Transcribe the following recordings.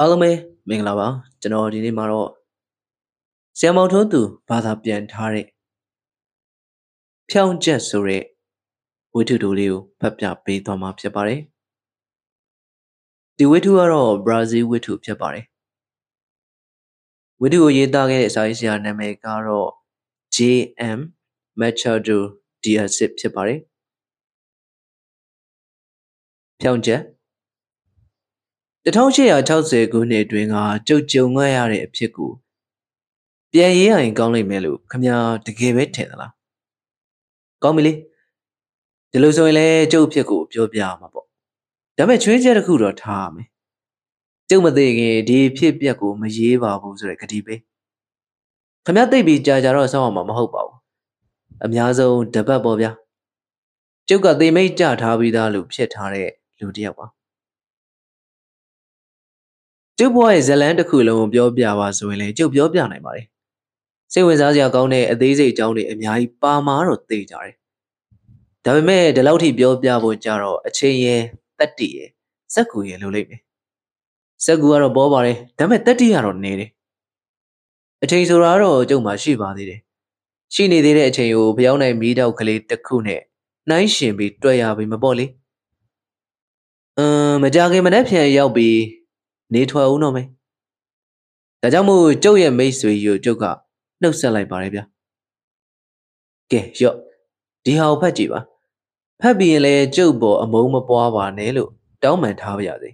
အားလုံးပဲမင်္ဂလာပါကျွန်တော်ဒီနေ့မှာတော့ဆရာမောင်ထွန်းသူဘာသာပြန်ထားတဲ့ဖြောင်းချက်ဆိုတဲ့ဝိထုတူလေးကိုဖတ်ပြပေးသွားမှာဖြစ်ပါတယ်ဒီဝိထုကတော့ဘရာဇီးဝိထုဖြစ်ပါတယ်ဝိထုကိုရေးသားခဲ့တဲ့စာရေးဆရာနာမည်ကတော့ JM Machado Diaz ဖြစ်ပါတယ်ဖြောင်းချက် 1860ခုနှစ်အတွင်းကကြုတ်ကြုံခဲ့ရတဲ့အဖြစ်ကိုပြန်ရေးရင်ကောင်းလိမ့်မယ်လို့ခမညာတကယ်ပဲထင်သလားကောင်းပြီလေဒီလိုဆိုရင်လည်းကျုပ်ဖြစ်ကိုပြောပြရမှာပေါ့ဒါပေမဲ့ချွေးချက်တစ်ခုတော့ထားရမယ်ကျုပ်မသိခင်ဒီဖြစ်ပျက်ကိုမရေးပါဘူးဆိုတဲ့ကတိပေးခမသိပြီးကြာကြာတော့ဆောင်းအောင်မှာမဟုတ်ပါဘူးအများဆုံးတပတ်ပေါ့ဗျာကျုပ်ကသေမိတ်ကြထားပြီးသားလို့ဖြစ်ထားတဲ့လူတစ်ယောက်ပါ ကျုပ်ဘွားရဲ့ဇလန်းတစ်ခုလုံးကိုပြောပြပါဆိုရင်လည်းကျုပ်ပြောပြနိုင်ပါတယ်စိတ်ဝင်စားစရာကောင်းတဲ့အသေးစိတ်အကြောင်းတွေအများကြီးပါမာတော့သိကြတယ်ဒါပေမဲ့ဒီလောက်ထိပြောပြဖို့ကြတော့အချင်းရဲ့တက်တီရဲ့စက်ကူရဲ့လိုလိမ့်မယ်စက်ကူကတော့ပေါ်ပါတယ်ဒါပေမဲ့တက်တီကတော့နေတယ်အချိန်ဆိုတာတော့ကျုပ်မှရှိပါသေးတယ်ရှိနေသေးတဲ့အချိန်ကိုဖျောင်းနိုင်မီးတောက်ကလေးတစ်ခုနဲ့နှိုင်းရှင်ပြီးတွေ့ရပြီမပေါ့လေအမ်မကြခင်မနေ့ပြန်ရောက်ပြီး နေထွက်ဦးတော့မယ်ဒါကြောင့်မို့ကျုပ်ရဲ့မိတ်ဆွေကြီးကိုကျုပ်ကနှုတ်ဆက်လိုက်ပါတယ်ဗျာကဲရော့ဒီဟာကိုဖတ်ကြည့်ပါဖတ်ပြီးရင်လည်းကျုပ်ပေါ်အမုန်းမပွားပါနဲ့လို့တောင်းပန်ထားပါရစေ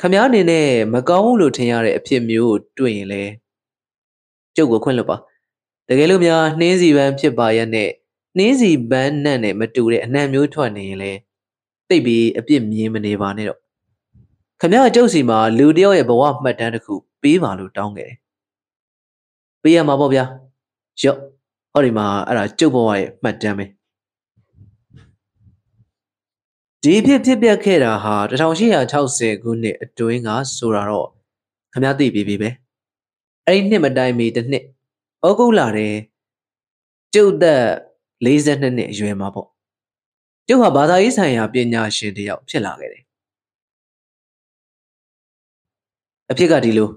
ခမားအနေနဲ့မကောင်းလို့ထင်ရတဲ့အဖြစ်မျိုးကိုတွေ့ရင်လည်းကျုပ်ကိုခွင့်လွှတ်ပါတကယ်လို့များနှင်းစီပန်းဖြစ်ပါရဲ့နဲ့နှင်းစီပန်းနဲ့နဲ့မတူတဲ့အနှံ့မျိုးထွက်နေရင်လည်းသိပ်ပြီးအပြစ်မြင်မနေပါနဲ့တော့ ခမရကျုပ်စီမှာလူတယောက်ရဲ့ဘဝမှတ်တမ်းတစ်ခုပေးပါလို့တောင်းခဲ့တယ်။ပေးရမှာပေါ့ဗျာ။ရော့ဟောဒီမှာအဲ့ဒါကျုပ်ဘဝရဲ့မှတ်တမ်းပဲ။ဒီဖြစ်ဖြစ်ပြက်ခဲ့တာဟာ1860ခုနှစ်အတွင်းကဆိုတာတော့ခမရသိပြီပြီပဲ။အဲ့ဒီနှစ်မတိုင်မီတစ်နှစ်ဩဂုတ်လတည်းကျုပ်သက်42နှစ်အရွယ်မှာပေါ့။ကျုပ်ဟာဘာသာရေးဆိုင်ရာပညာရှင်တယောက်ဖြစ်လာခဲ့တယ် အဖြစ်ကဒီလို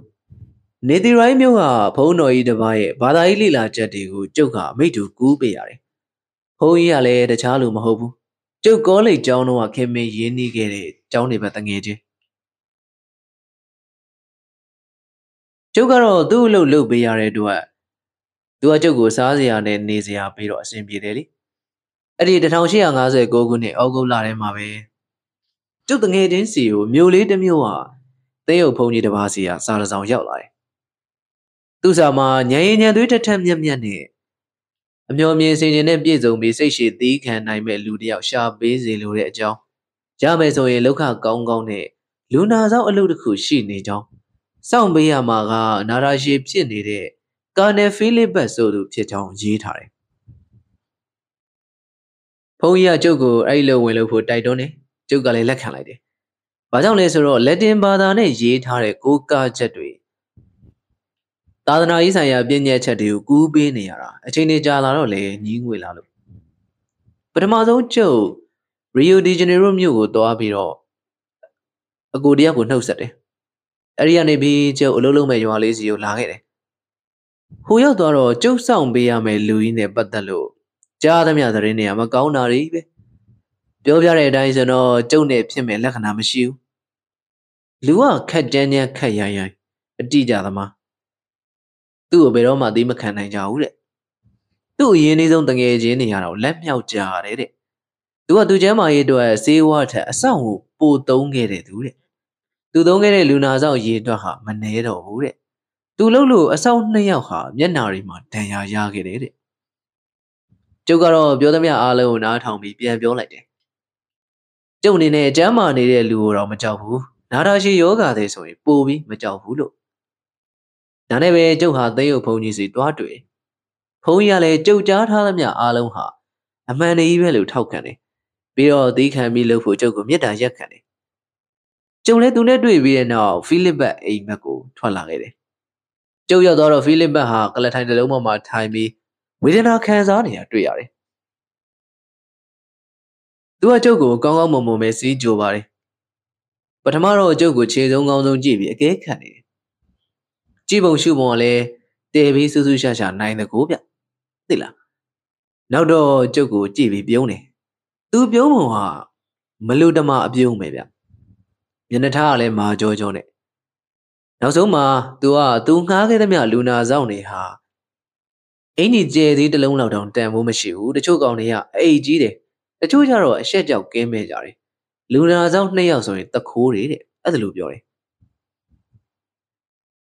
နေတီရိုင်းမျိုးကဘုန်းတော်ကြီးတစ်ပါးရဲ့ဘာသာရေးလိလာချက်တွေကိုကျုပ်ကအမိတ်တူကူးပေးရတယ်။ဘုန်းကြီးကလည်းတခြားလူမဟုတ်ဘူး။ကျုပ်ကောလိပ်ကျောင်းတော့ခင်မင်းရင်းနှီးခဲ့တဲ့ကျောင်းတွေပဲတငယ်ချင်း။ကျုပ်ကတော့သူ့အလုပ်လုပ်ပေးရတဲ့အတွက်သူကကျုပ်ကိုစားစရာနဲ့နေစရာပြီးတော့အဆင်ပြေတယ်လေ။အဲ့ဒီ1859ခုနှစ်ဩဂုတ်လထဲမှာပဲကျုပ်တငယ်ချင်းစီကိုမြို့လေးတစ်မြို့ဟာ သင်းရုပ်ဘုံကြီးတစ်ပါးစီကစာတစောင်ရောက်လာတယ်။သူ့စာမှာညင်ညံသွေးတက်ထက်မြက်မြက်နဲ့အမျော်မြင်စင်ကျင်နဲ့ပြည့်စုံပြီးစိတ်ရှည်သီးခံနိုင်မဲ့လူတစ်ယောက်ရှာပေးစေလိုတဲ့အကြောင်းရမယ်ဆိုရင်လောက်ခကောင်းကောင်းနဲ့လူနာဆောင်အလုပ်တစ်ခုရှိနေကြောင်းစောင့်ပေးရမှာကနာရာရှည်ဖြစ်နေတဲ့ကာနယ်ဖိလစ်ဘတ်ဆိုသူဖြစ်ကြောင်းရေးထားတယ်။ဘုန်းကြီးကကျုပ်ကိုအဲ့လိုဝင်လို့ဖို့တိုက်တွန်းတယ်။ကျုပ်ကလည်းလက်ခံလိုက်တယ်။ ဘာကြောင့်လဲဆိုတော့လက်တင်ဘာသာနဲ့ရေးထားတဲ့ကိုးကားချက်တွေသာသနာရေးဆိုင်ရာပြည့်ညက်ချက်တွေကိုကူးပေးနေရတာအချိန်ကြီးကြာလာတော့လေညီးငွေလာလို့ပထမဆုံးကျုပ်ရီယိုဒီဂျနေရိုမြို့ကိုတွားပြီးတော့အကိုတယောက်ကိုနှုတ်ဆက်တယ်။အဲဒီကနေပြီးကျုပ်အလုံးလုံးမဲ့ရွာလေးစီကိုလာခဲ့တယ်။ဟိုရောက်သွားတော့ကျုပ်ဆောင်ပေးရမယ်လူကြီးနဲ့ပတ်သက်လို့ကြားသမျှသတင်းတွေကမကောင်းတာတွေပဲ။ပြောပြတဲ့အတိုင်းဆိုတော့ကျုပ်နဲ့ဖြစ်မဲ့လက္ခဏာမရှိဘူး လူကခက်ကြမ်းကြမ်းခက်ရိုင်းရိုင်းအတိကြသမားသူ့ကိုဘယ်တော့မှသိမခံနိုင်ကြဘူးတဲ့သူ့အရင်လေးဆုံးတငယ်ချင်းတွေကတော့လက်မြောက်ကြရတယ်တဲ့သူကသူ့ကျမ်းမာရေးအတွက်စေးဝါထက်အဆောင်ကိုပိုသုံးခဲ့တဲ့သူတဲ့သူသုံးခဲ့တဲ့လူနာဆောင်ရေအတွက်ဟာမနှဲတော့ဘူးတဲ့သူလှုပ်လို့အဆောင်နှစ်ယောက်ဟာမျက်နာတွေမှာဒဏ်ရာရခဲ့တယ်တဲ့ကျုပ်ကတော့ပြောသမျှအားလုံးကိုနားထောင်ပြီးပြန်ပြောလိုက်တယ်ကျုပ်အနေနဲ့ကျမ်းမာနေတဲ့လူကိုတော့မကြောက်ဘူး နာတာရှိယောဂါတဲ့ဆိုရင်ပိုပြီးမကြောက်ဘူးလို့ဒါနဲ့ပဲကျုပ်ဟာသိယုတ်ဘုံကြီးစီတွားတွေ့ဘုံကြီးကလည်းကြုတ်ကြားထားသမျှအားလုံးဟာအမှန်တည်းပဲလို့ထောက်ခံတယ်ပြီးတော့သီးခံပြီးလို့ဖို့ကျုပ်ကိုမေတ္တာရက်ခံတယ်ကျုံလည်းသူနဲ့တွေ့ပြီးတဲ့နောက်ဖိလစ်ဘတ်အိမ်မက်ကိုထွက်လာခဲ့တယ်ကျုပ်ရောက်တော့ဖိလစ်ဘတ်ဟာကလထိုင်တစ်လုံးပေါ်မှာထိုင်ပြီးဝေဒနာခံစားနေတာတွေ့ရတယ်သူကကျုပ်ကိုကောင်းကောင်းမွန်မွန်ပဲစီးကြိုပါတယ် ပထမတော့ကျုပ်ကိုခြေဆုံးကောင်းဆုံးကြည့်ပြီးအကဲခတ်နေတယ်ကြည့်ပုံရှုပုံကလည်းတဲပြီးစူးစူးရှာရှာနိုင်တကိုးဗျသိလားနောက်တော့ကျုပ်ကိုကြည့်ပြီးပြုံးတယ်သူပြုံးပုံဟာမလူတမအပြုံးပဲဗျမျက်နှာထားကလည်းမာကြောကြောနဲ့နောက်ဆုံးမှာ तू က तू ငှားခဲ့သမျှလူနာဆောင်နေဟာအင်ကြီးကျဲသေးတစ်လုံးလောက်တောင်တန်ဖို့မရှိဘူးတချို့ကောင်တွေကအိတ်ကြီးတယ်တချို့ကျတော့အရှက်ကြောက်ကင်းမဲ့ကြတယ် လူနာဆောင်နှစ်ယောက်ဆိုရင်တခိုးတွေတဲ့အဲ့ဒါလိုပြောတယ်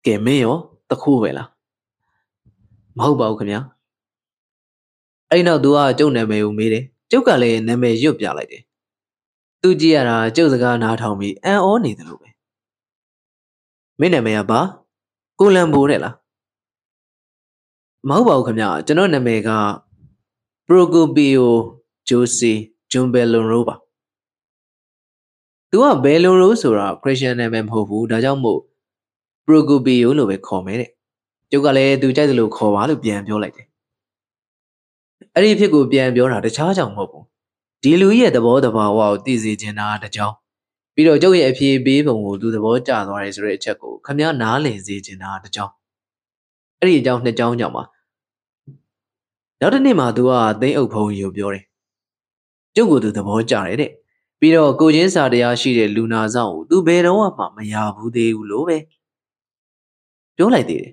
ကဲမင်းရောတခိုးပဲလားမဟုတ်ပါဘူးခင်ဗျာအဲ့နောက် तू ကကျုပ်နာမည်ကိုမေးတယ်ကျုပ်ကလည်းနာမည်ရွတ်ပြလိုက်တယ်သူကြည့်ရတာကျုပ်စကားနားထောင်ပြီးအံ့ဩနေတယ်လို့ပဲမင်းနာမည်ကဘာကိုလံဘိုးတဲ့လားမဟုတ်ပါဘူးခင်ဗျာကျွန်တော်နာမည်က Procopio Jose John Bellonro ပါ သူက Bellonro ဆိုတာ Christian နာမည်မဟုတ်ဘူးဒါကြောင့်မို့ Procopio လို့ပဲခေါ်မယ်တဲ့ကျုပ်ကလည်းသူကြိုက်တယ်လို့ခေါ်ပါလို့ပြန်ပြောလိုက်တယ်အဲ့ဒီဖြစ်ကိုပြန်ပြောတာတခြားကြောင့်မဟုတ်ဘူးဒီလူကြီးရဲ့သဘောတဘာဝကိုသိစေချင်တာတကြောင်ပြီးတော့ကျုပ်ရဲ့အဖြေပေးပုံကိုသူသဘောကျသွားတယ်ဆိုတဲ့အချက်ကိုခမည်းနားလည်စေချင်တာတကြောင်အဲ့ဒီအကြောင်းနှစ်ကြောင်းကြောင့်ပါနောက်တစ်နေ့မှသူကသိန်းအုပ်ဖုံကြီးကိုပြောတယ်ကျုပ်ကိုသူသဘောကျတယ်တဲ့ ပြီးတော့ကိုချင်းစာတရားရှိတဲ့လူနာဆောင်ကိုသူဘယ်တော့မှမရဘူးသေးဘူးလို့ပဲပြောလိုက်သေးတယ်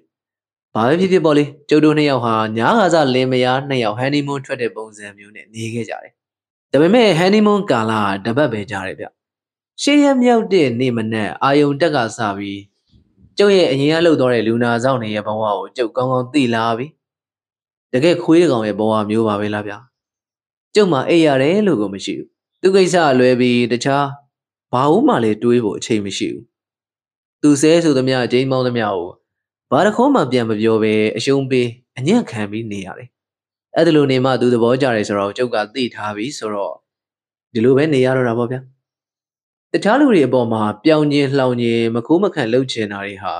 ဘာပဲဖြစ်ဖြစ်ပေါ့လေကျုပ်တို့နှစ်ယောက်ဟာညားကားစားလင်းမယားနှစ်ယောက်ဟန်နီမွန်းထွက်တဲ့ပုံစံမျိုးနဲ့နေခဲ့ကြတယ်ဒါပေမဲ့ဟန်နီမွန်းကာလာတပတ်ပဲကြားတယ်ဗျရှေးရမြောက်တဲ့နေ့မနက်အာယုံတက်ကစပြီးကျုပ်ရဲ့အရင်ကလှုပ်သွားတဲ့လူနာဆောင်နေရဲ့ဘဝကိုကျုပ်ကောင်းကောင်းသိလာပြီတကယ်ခွေးကောင်ရဲ့ဘဝမျိုးပါပဲလားဗျကျုပ်မှအိပ်ရတယ်လို့ကိုမရှိဘူး သူကိစ္စလွဲပြီးတခြားဘာဦးမှလည်းတွေးဖို့အချိန်မရှိဘူးသူဆဲဆိုသမျှဂျိမ်းမောင်းသမျှကိုဘာတစ်ခေါမှပြန်မပြောပဲအရှုံးပေးအညံ့ခံပြီးနေရတယ်အဲ့ဒါလိုနေမှသူသဘောကျတယ်ဆိုတော့ကျုပ်ကသိထားပြီဆိုတော့ဒီလိုပဲနေရတော့တာပေါ့ဗျာတခြားလူတွေအပေါ်မှာပြောင်းခြင်းလှောင်ခြင်းမခိုးမခံလှုပ်ချင်တာတွေဟာ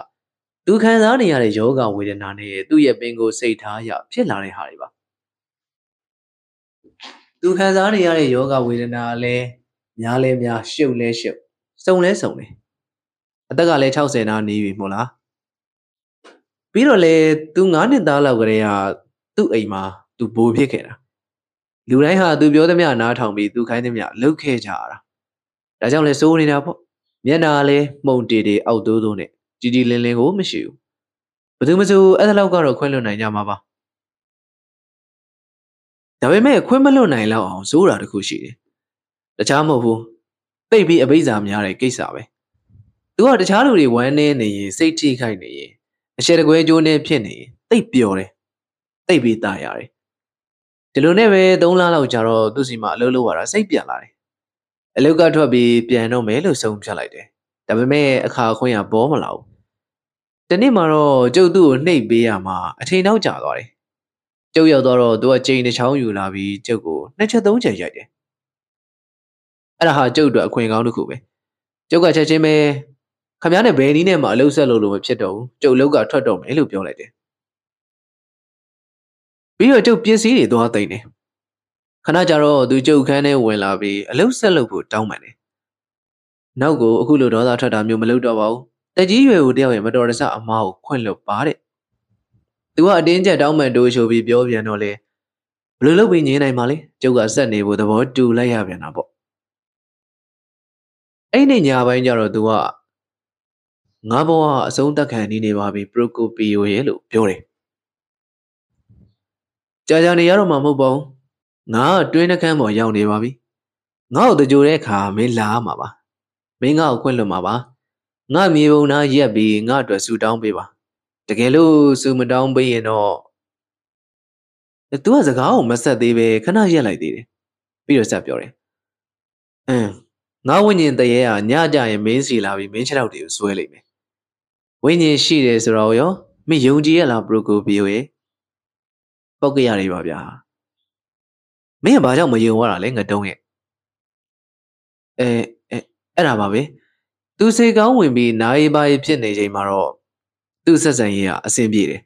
သူခံစားနေရတဲ့ယောဂဝေဒနာနဲ့သူ့ရဲ့ပင်ကိုယ်စိတ်ထားရဖြစ်လာတဲ့ဟာတွေပါ သူခံစားနေရတဲ့ယောဂဝေဒနာလည်းများလဲများရှုပ်လဲရှုပ်စုံလဲစုံတယ်အသက်ကလည်း60နာနေပြီမို့လားပြီးတော့လေသူ9နှစ်သားလောက်ကလေးကသူ့အိမ်မှာသူဘိုးဖြစ်ခဲ့တာလူတိုင်းဟာသူပြောသမျှနားထောင်ပြီးသူခိုင်းသမျှလှုပ်ခဲ့ကြရတာဒါကြောင့်လဲစိုးနေတာပေါ့မျက်နာလည်းမှုန်တေတေအောက်တိုးတိုးနဲ့ကြည်ကြည်လင်းလင်းကိုမရှိဘူးဘယ်သူမှဆိုအဲ့ဒါလောက်ကတော့ခွင့်လွှတ်နိုင်ကြမှာပါ ဒါပေမဲ့ခွင့်မလွှတ်နိုင်လောက်အောင်စိုးတာတခုရှိတယ်တခြားမဟုတ်ဘူးတိတ်ပြီးအဘိဇာများတဲ့ကိစ္စပဲသူကတခြားလူတွေဝမ်းနေနေရင်စိတ်ထိခိုက်နေရင်အရှက်တကွဲကြိုးနေဖြစ်နေရင်တိတ်ပျော်တယ်တိတ်ပြီးตายရတယ်ဒီလိုနဲ့ပဲ3လလောက်ကြာတော့သူ့စီမှာအလုပ်လုပ်ရတာစိတ်ပြန်လာတယ်အလုပ်ကထွက်ပြီးပြန်တော့မယ်လို့ဆုံးဖြတ်လိုက်တယ်ဒါပေမဲ့အခါခွင့်ရပေါ်မလာဘူးတနေ့မှာတော့ကျုပ်သူ့ကိုနှိပ်ပေးရမှာအချိန်နောက်ကြာသွားတယ် ကျုပ်ရောက်တော့သူကချိန်တစ်ချောင်းယူလာပြီးကျုပ်ကိုနှစ်ချက်သုံးချက်ရိုက်တယ်အဲ့ဒါဟာကျုပ်အတွက်အခွင့်ကောင်းတစ်ခုပဲကျုပ်ကချက်ချင်းပဲခမည်းနဲ့ဘယ်နည်းနဲ့မှအလုပ်ဆက်လို့လို့မဖြစ်တော့ဘူးကျုပ်လောက်ကထွက်တော့မယ်လို့ပြောလိုက်တယ်ပြီးတော့ကျုပ်ပစ္စည်းတွေသွားသိမ့်တယ်ခဏကြာတော့သူကျုပ်ခန်းထဲဝင်လာပြီးအလုပ်ဆက်လုပ်ဖို့တောင်းပန်တယ်နောက်ကိုအခုလိုဒေါသထွက်တာမျိုးမလုပ်တော့ပါဘူးတကြီးရွယ်ကိုတယောက်ရဲ့မတော်တဆအမားကိုခွင့်လွတ်ပါတဲ့ သူကအတင်းကျပ်တောင်းပန်တိုးချိုပြီးပြောပြန်တော့လေဘယ်လိုလုပ်ပြီးငင်းနိုင်မှာလဲကျုပ်ကဆက်နေဖို့သဘောတူလိုက်ရပြန်တာပေါ့အဲ့ဒီညပိုင်းကျတော့သူကငါဘဝအဆုံးသက်ခံနေနေပါပြီပရိုကိုပီယိုရဲ့လို့ပြောတယ်ကြာကြာနေရတော့မှမဟုတ်ပါဘူးငါတွင်းနှကန်းပေါ်ရောက်နေပါပြီငါ့ကိုတကြိုတဲ့အခါမင်းလာမှာပါမင်းငါ့ကိုခွင့်လွှတ်မှာပါငါမြေပုံနာရက်ပြီးငါ့အတွက်ဆူတောင်းပေးပါ တကယ်လို့ဆူမတောင်းပေးရင်တော့သူကစကားကိုမဆက်သေးပဲခဏရက်လိုက်သေးတယ်ပြီးတော့ဆက်ပြောတယ်အင်းငါဝိညာဉ်တရေကညကြရင်မင်းစီလာပြီးမင်းခြေထောက်တွေကိုဆွဲလိုက်မယ်ဝိညာဉ်ရှိတယ်ဆိုတော့ရောမင်းယုံကြည်ရလားပရိုကိုပီယိုရဲ့ပောက်ကရနေပါဗျာမင်းကဘာကြောင့်မယုံရတာလဲငတုံးရဲ့အဲအဲအဲ့ဒါပါပဲသူစေကောင်းဝင်ပြီးနာရီပါရီဖြစ်နေချိန်မှာတော့ သူ့ဆက်ဆံရေးကအဆင်ပြေတယ်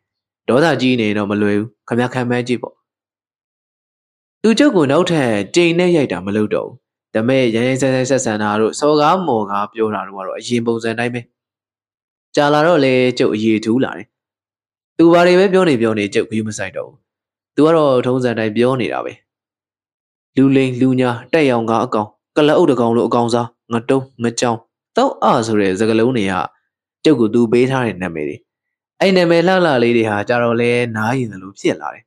ဒေါသကြီးနေတော့မလွယ်ဘူးခမခံမှန်းကြည့်ပေါ့သူကျုပ်ကိုနောက်ထပ်ကြိမ်နဲ့ရိုက်တာမလုပ်တော့ဘူးဒါမဲ့ရရင်ဆိုင်ဆိုင်ဆက်ဆန်တာတို့စော်ကားမော်ကားပြောတာတို့ကတော့အရင်ပုံစံတိုင်းပဲကြာလာတော့လေကျုပ်အရေးထူးလာတယ်သူဘာတွေပဲပြောနေပြောနေကျုပ်ဘူးမဆိုင်တော့ဘူးသူကတော့ထုံးစံတိုင်းပြောနေတာပဲလူလိန်လူညာတက်ရောင်ကားအကောင်ကလအုပ်တကောင်လိုအကောင်စားငတုံးငကြောင်တောက်အဆိုတဲ့စကလုံးတွေကကျုပ်ကသူပေးထားတဲ့နာမည်တွေ အဲ့နာမည်လှလှလေးတွေဟာကြတော့လဲနားရင်သလိုဖြစ်လာတယ်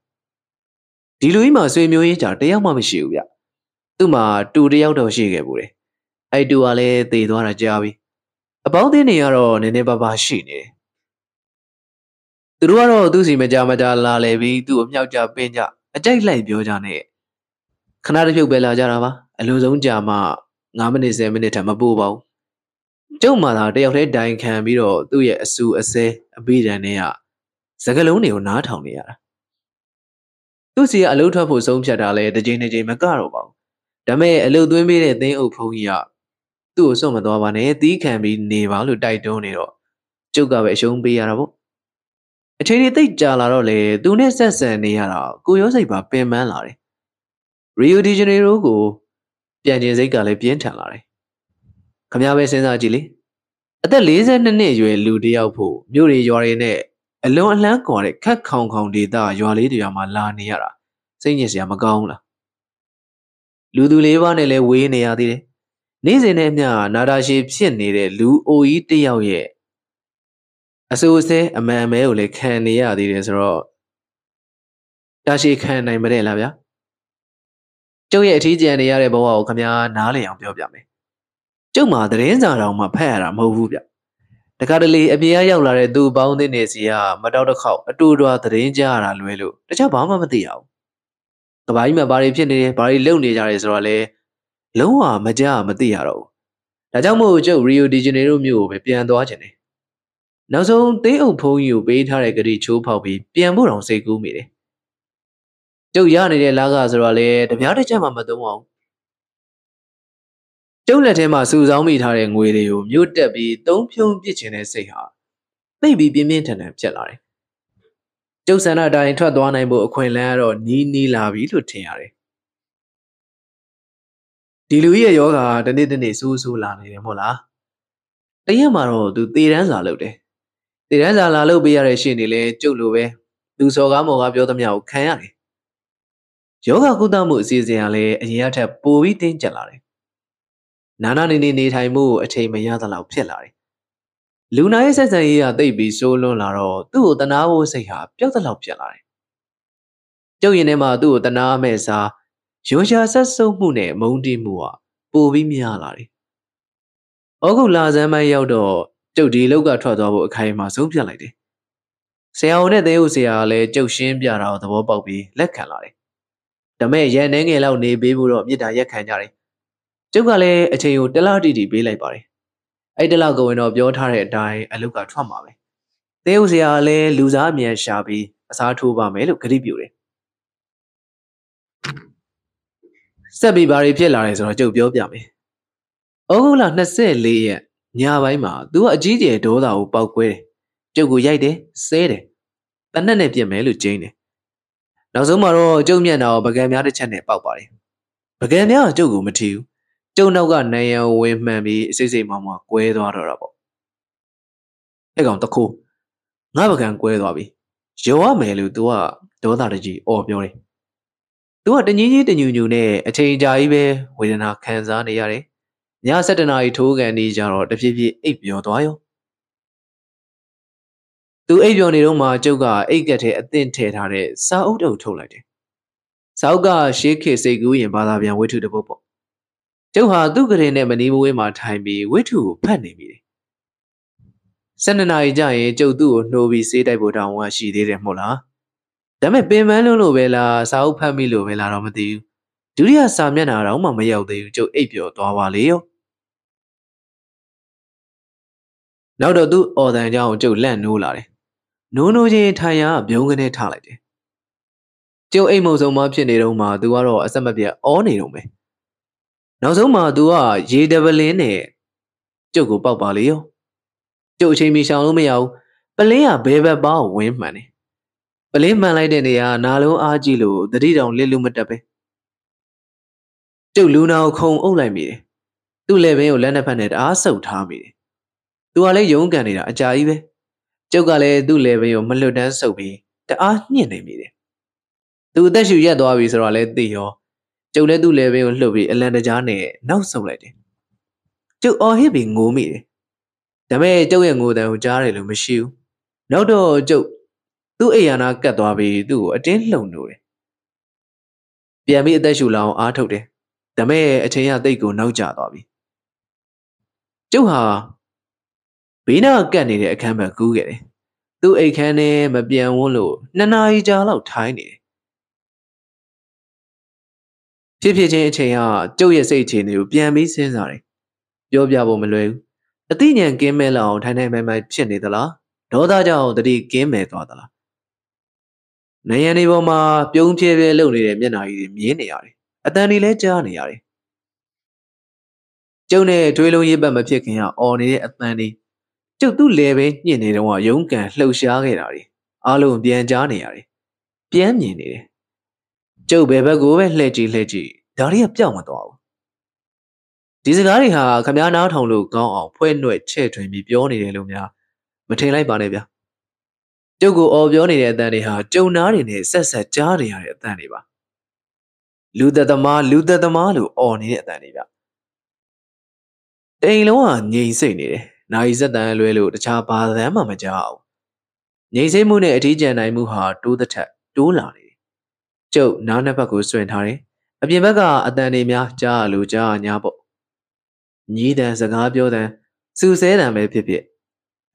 ဒီလူကြီးမှာဆွေမျိုးရေးကြတယောက်မှမရှိဘူးဗျသူ့မှာတူတယောက်တော့ရှိခဲ့ဘူးတယ်အဲ့တူကလည်းသေသွားတာကြာပြီအပေါင်းအသင်းတွေကတော့နည်းနည်းပါးပါးရှိနေတယ်သူတို့ကတော့သူ့စီမကြမကြလာလေပြီးသူ့အမြောက်ကြပင်းကြအကြိုက်လိုက်ပြောကြနဲ့ခဏတစ်ဖြုတ်ပဲလာကြတာပါအလုံးစုံကြာမှ9မိနစ်10မိနစ်ထက်မပို့ပါဘူး ကျုပ်မှသာတယောက်တည်းတိုင်ခံပြီးတော့သူ့ရဲ့အဆူအစဲအပိဒံတွေကစကလုံးတွေကိုနားထောင်နေရတာသူ့စီကအလုပ်ထွက်ဖို့ဆုံးဖြတ်တာလဲတစ်ချိန်တစ်ချိန်မကတော့ပါဘူးဒါပေမဲ့အလုပ်သွင်းပေးတဲ့သင်းအုပ်ဖုန်းကြီးကသူ့ကိုစွန့်မသွားပါနဲ့တီးခံပြီးနေပါလို့တိုက်တွန်းနေတော့ကျုပ်ကပဲအရှုံးပေးရတာပေါ့အချိန်ကြီးသိပ်ကြာလာတော့လေသူနဲ့ဆက်ဆံနေရတာကိုရောစိတ်ပါပင်ပန်းလာတယ်ရီယိုဒီဂျနေရိုကိုပြန်ကျင်စိတ်ကလည်းပြင်းထန်လာတယ် ခမ ्या ပဲစဉ်းစားကြည့်လေအသက်42နှစ်အရွယ်လူတစ်ယောက်ဖို့မြို့တွေရွာတွေနဲ့အလွန်အလန်းကွာတဲ့ခက်ခေါင်ခေါင်ဒေသရွာလေးတွေမှာလာနေရတာစိတ်ညစ်စရာမကောင်းလားလူသူလေးပါးနဲ့လည်းဝေးနေရသေးတယ်နေ့စဉ်နဲ့မျှနာတာရှည်ဖြစ်နေတဲ့လူအိုကြီးတစ်ယောက်ရဲ့အဆိုးဆဲအမှန်အမဲကိုလည်းခံနေရသေးတယ်ဆိုတော့တာရှည်ခံနိုင်မတဲ့လားဗျာကျုပ်ရဲ့အထီးကျန်နေရတဲ့ဘဝကိုခမညာနားလည်အောင်ပြောပြမယ် ကျုပ်မှာသတင်းစာတောင်မှဖတ်ရတာမဟုတ်ဘူးဗျတခါတလေအပြေရောက်လာတဲ့သူ့ပေါင်းသင်းနေစီကမတော်တစ်ခေါက်အတူတူသတင်းကြားရတာလွဲလို့တခြားဘာမှမသိရဘူးကဘာကြီးမှာဘာတွေဖြစ်နေတယ်ဘာတွေလုပ်နေကြတယ်ဆိုတော့လေလုံးဝမကြားမသိရတော့ဘူးဒါကြောင့်မို့ကျုပ်ရီယိုဒီဂျနေရိုမြို့ကိုပဲပြန်သွားခြင်းတယ်နောက်ဆုံးသိအုပ်ဖုံးကြီးကိုပေးထားတဲ့ဂရီချိုးဖောက်ပြီးပြန်ဖို့တောင်စိတ်ကူးမိတယ်ကျုပ်ရနေတဲ့လာကဆိုတော့လေတပြားတစ်ချက်မှမသုံးအောင် ကျုပ်လက်ထဲမှာစုဆောင်းမိထားတဲ့ငွေတွေကိုမြို့တက်ပြီးသုံးဖြုံးပစ်ခြင်းတဲ့စိတ်ဟာသိပြီးပြင်းပြင်းထန်ထန်ဖြစ်လာတယ်ကျုပ်ဆန္ဒတိုင်းထွက်သွားနိုင်ဖို့အခွင့်အလမ်းကတော့နီးနီးလာပြီလို့ထင်ရတယ်ဒီလူကြီးရဲ့ယောဂါတနေ့တနေ့စူးစူးလာနေတယ်မို့လားတရက်မှာတော့သူသေတန်းစာလုပ်တယ်သေတန်းစာလာလုပ်ပေးရတဲ့ရှင်းနေလဲကျုပ်လိုပဲသူစော်ကားမော်ကားပြောသမျှကိုခံရတယ်ယောဂကုသမှုအစီအစဉ်ကလည်းအရင်ကထက်ပိုပြီးတင်းကျပ်လာတယ် နာနာနေနေနေထိုင်မှုအချိန်မရသလောက်ဖြစ်လာတယ်လူနာရဲ့ဆက်ဆံရေးကတိတ်ပြီးစိုးလွန်းလာတော့သူ့ကိုတနာဖို့စိတ်ဟာပျောက်သလောက်ဖြစ်လာတယ်ကျုပ်ရင်ထဲမှာသူ့ကိုတနာမဲ့စားရွှရှာဆက်ဆုပ်မှုနဲ့မုန်းတိမှုဟာပိုပြီးများလာတယ်။ဩဂုတ်လဆန်းပိုင်းရောက်တော့ကျုပ်ဒီလောက်ကထွက်သွားဖို့အခိုင်အမာဆုံးဖြတ်လိုက်တယ်။ဆရာဝန်နဲ့သေဟုတ်ဆရာကလည်းကျုပ်ရှင်းပြတာကိုသဘောပေါက်ပြီးလက်ခံလာတယ်။ဒါမဲ့ရန်နှင်းငယ်လောက်နေပေးဖို့တော့မြစ်တာရက်ခံကြတယ်။ ကျုပ်ကလည်းအချိန်ကိုတလားတီတီပေးလိုက်ပါတယ်။အဲ့တလားကဝင်တော့ပြောထားတဲ့အတိုင်းအလုတ်ကထွက်မှာပဲ။သေဟုတ်ဆရာကလည်းလူစားအမြန်ရှာပြီးအစားထိုးပါမယ်လို့ကတိပြုတယ်ဆက်ပြီးဘာတွေဖြစ်လာတယ်ဆိုတော့ကြုတ်ပြောပြမယ်။ဩဂုတ်လ24ရက်ညပိုင်းမှာသူကအကြီးကျယ်ဒေါသကိုပောက်ကွဲတယ်။ကျုပ်ကိုရိုက်တယ်၊ဆဲတယ်။တနက်နဲ့ပြင်မယ်လို့ကျင်းတယ်။နောက်ဆုံးမှာတော့ကျုပ်မျက်နှာကိုပကံများတစ်ချက်နဲ့ပောက်ပါတယ်။ပကံများကကျုပ်ကိုမထီဘူး။ ကျုပ်နောက်ကနိုင်ရန်ဝင်းမှန်ပြီးစိတ်စိတ်မောင်မောင်ကွဲသွားတော့တာပေါ့။အဲ့ကောင်တခိုးငါပကံကွဲသွားပြီ။ရောရမယ်လို့ तू ကဒေါသတကြီးအော်ပြောတယ်သူကတငင်းကြီးတညူညူနဲ့အချိန်ကြာကြီးပဲဝေဒနာခံစားနေရတယ်။ည7နာရီထိုးကန်နေကြတော့တဖြည်းဖြည်းအိပ်ပျော်သွားရော။သူအိပ်ပျော်နေတော့မှကျုပ်ကအိတ်ကက်ထဲအသင့်ထည့်ထားတဲ့စာအုပ်တုပ်ထုတ်လိုက်တယ်။စာအုပ်ကရှေးခေစိတ်ကူးရင်ဘာသာပြန်ဝိထုတစ်ပုဒ်ပေါ့။ ကျုပ်ဟာသူ့ကလေးနဲ့မနီးမဝေးမှာထိုင်ပြီးဝိထုကိုဖတ်နေမိတယ်။7နာရီကြာရင်ကျုပ်သူ့ကိုနှိုးပြီးစေးတိုက်ဖို့တောင်းဝါရှိသေးတယ်မို့လား။ဒါပေမဲ့ပင်ပန်းလုံးလို့ပဲလားစာအုပ်ဖတ်မိလို့ပဲလားတော့မသိဘူးဒုတိယစာမျက်နှာတော့မှမရောက်သေးဘူးကျုပ်အိပ်ပျော်သွားပါလေရောနောက်တော့သူ့အော်တန်ကြောင်ကျုပ်လန့်နိုးလာတယ်နိုးနိုးချင်းထိုင်ရဘုံကနေထားလိုက်တယ်ကျုပ်အိမ်မုံဆုံးမဖြစ်နေတော့မှသူကတော့အဆက်မပြတ်အောနေတော့မယ် နောက်ဆုံးမှသူကရေဒပလင်းနဲ့ကျုပ်ကိုပေါက်ပါလေရောကျုပ်အချိန်မီရှောင်လို့မရဘူးပလင်းကဘဲဘက်ပေါင်းဝင်းမှန်တယ်ပလင်းမှန်လိုက်တဲ့နေရာနာလုံးအားကြည့်လို့တတိတောင်လစ်လူမတက်ပဲကျုပ်လူနာကိုခုံအုပ်လိုက်မိတယ်သူ့လက်ဘင်းကိုလက်နှစ်ဖက်နဲ့တအားဆုပ်ထားမိတယ်သူကလည်းယုံကန်နေတာအကြာကြီးပဲကျုပ်ကလည်းသူ့လက်ဘင်းကိုမလွတ်တမ်းဆုပ်ပြီးတအားညှင့်နေမိတယ်သူအသက်ရှူရက်သွားပြီဆိုတော့လည်းသိရော ကျုပ်လည်းသူ့လက်ဘင်းကိုလှုပ်ပြီးအလန်တကြားနဲ့နောက်ဆုပ်လိုက်တယ်ကျုပ်အော်ဟစ်ပြီးငိုမိတယ်ဒါပေမဲ့ကျုပ်ရဲ့ငိုတန်ကိုကြားတယ်လို့မရှိဘူးနောက်တော့ကျုပ်သူ့အိယာနာကတ်သွားပြီးသူ့ကိုအတင်းလှုံလို့တယ်ပြန်ပြီးအသက်ရှူလာအောင်အားထုတ်တယ်ဒါပေမဲ့အချိန်ရတိတ်ကိုနောက်ကျသွားပြီကျုပ်ဟာဘေးနာကတ်နေတဲ့အခန်းဘက်ကူးခဲ့တယ်သူ့အိတ်ခမ်းနဲ့မပြန်ဝန်းလို့နှစ်နာရီကြာလောက်ထိုင်းနေတယ် ဖြစ်ဖြစ်ချင်းအချိန်ကကျုပ်ရဲ့စိတ်အခြေအနေကိုပြန်ပြီးစဉ်းစားတယ်ပြောပြဖို့မလွယ်ဘူးအသိဉာဏ်ကင်းမဲ့လောက်အောင်ထိုင်ထိုင်မိုင်မိုင်ဖြစ်နေသလားဒေါသကြောင့်တတိကင်းမဲ့သွားသလားနေရန်ဒီပေါ်မှာပြုံးဖြဲဖြဲလုပ်နေတဲ့မျက်နှာကြီးတွေမြင်နေရတယ်အတန်တွေလည်းကြားနေရတယ်ကျုံနဲ့ထွေးလုံးရေးပတ်မဖြစ်ခင်ကအော်နေတဲ့အတန်တွေကျုပ်သူ့လေပဲညှင့်နေတော့ရုံးကန်လှုပ်ရှားခဲ့တာတွေအားလုံးပြန်ကြားနေရတယ်ပြန်မြင်နေတယ် ကျုပ်ဘယ်ဘက်ကိုပဲလှည့်ကြည့်လှည့်ကြည့်ဒါတွေကပြောင်းမသွားဘူးဒီစကားတွေဟာခမားနားထောင်လို့ကောင်းအောင်ဖွဲ့နှွက်ချဲ့ထွင်ပြီးပြောနေတယ်လို့များမထင်လိုက်ပါနဲ့ဗျာကျုပ်ကိုအော်ပြောနေတဲ့အတန်တွေဟာကျုံနာတွေနဲ့ဆက်ဆက်ကြားနေရတဲ့အတန်တွေပါလူသက်သမားလူသက်သမားလို့အော်နေတဲ့အတန်တွေဗျတိမ်လုံးကငြိမ်စိတ်နေတယ်နိုင်စက်တန်လွဲလို့တခြားဘာသမ်းမှမကြောက်ငြိမ်စိတ်မှုနဲ့အထီးကျန်နိုင်မှုဟာတိုးသက်ထက်တိုးလာနေတယ် ကျုပ်နားနှစ်ဘက်ကိုဆွင်ထားတယ်အပြင်ဘက်ကအတန်တွေများကြားလို့ကြားညာပေါ့ညီးတန်စကားပြောတန်စူဆဲတန်ပဲဖြစ်ဖြစ်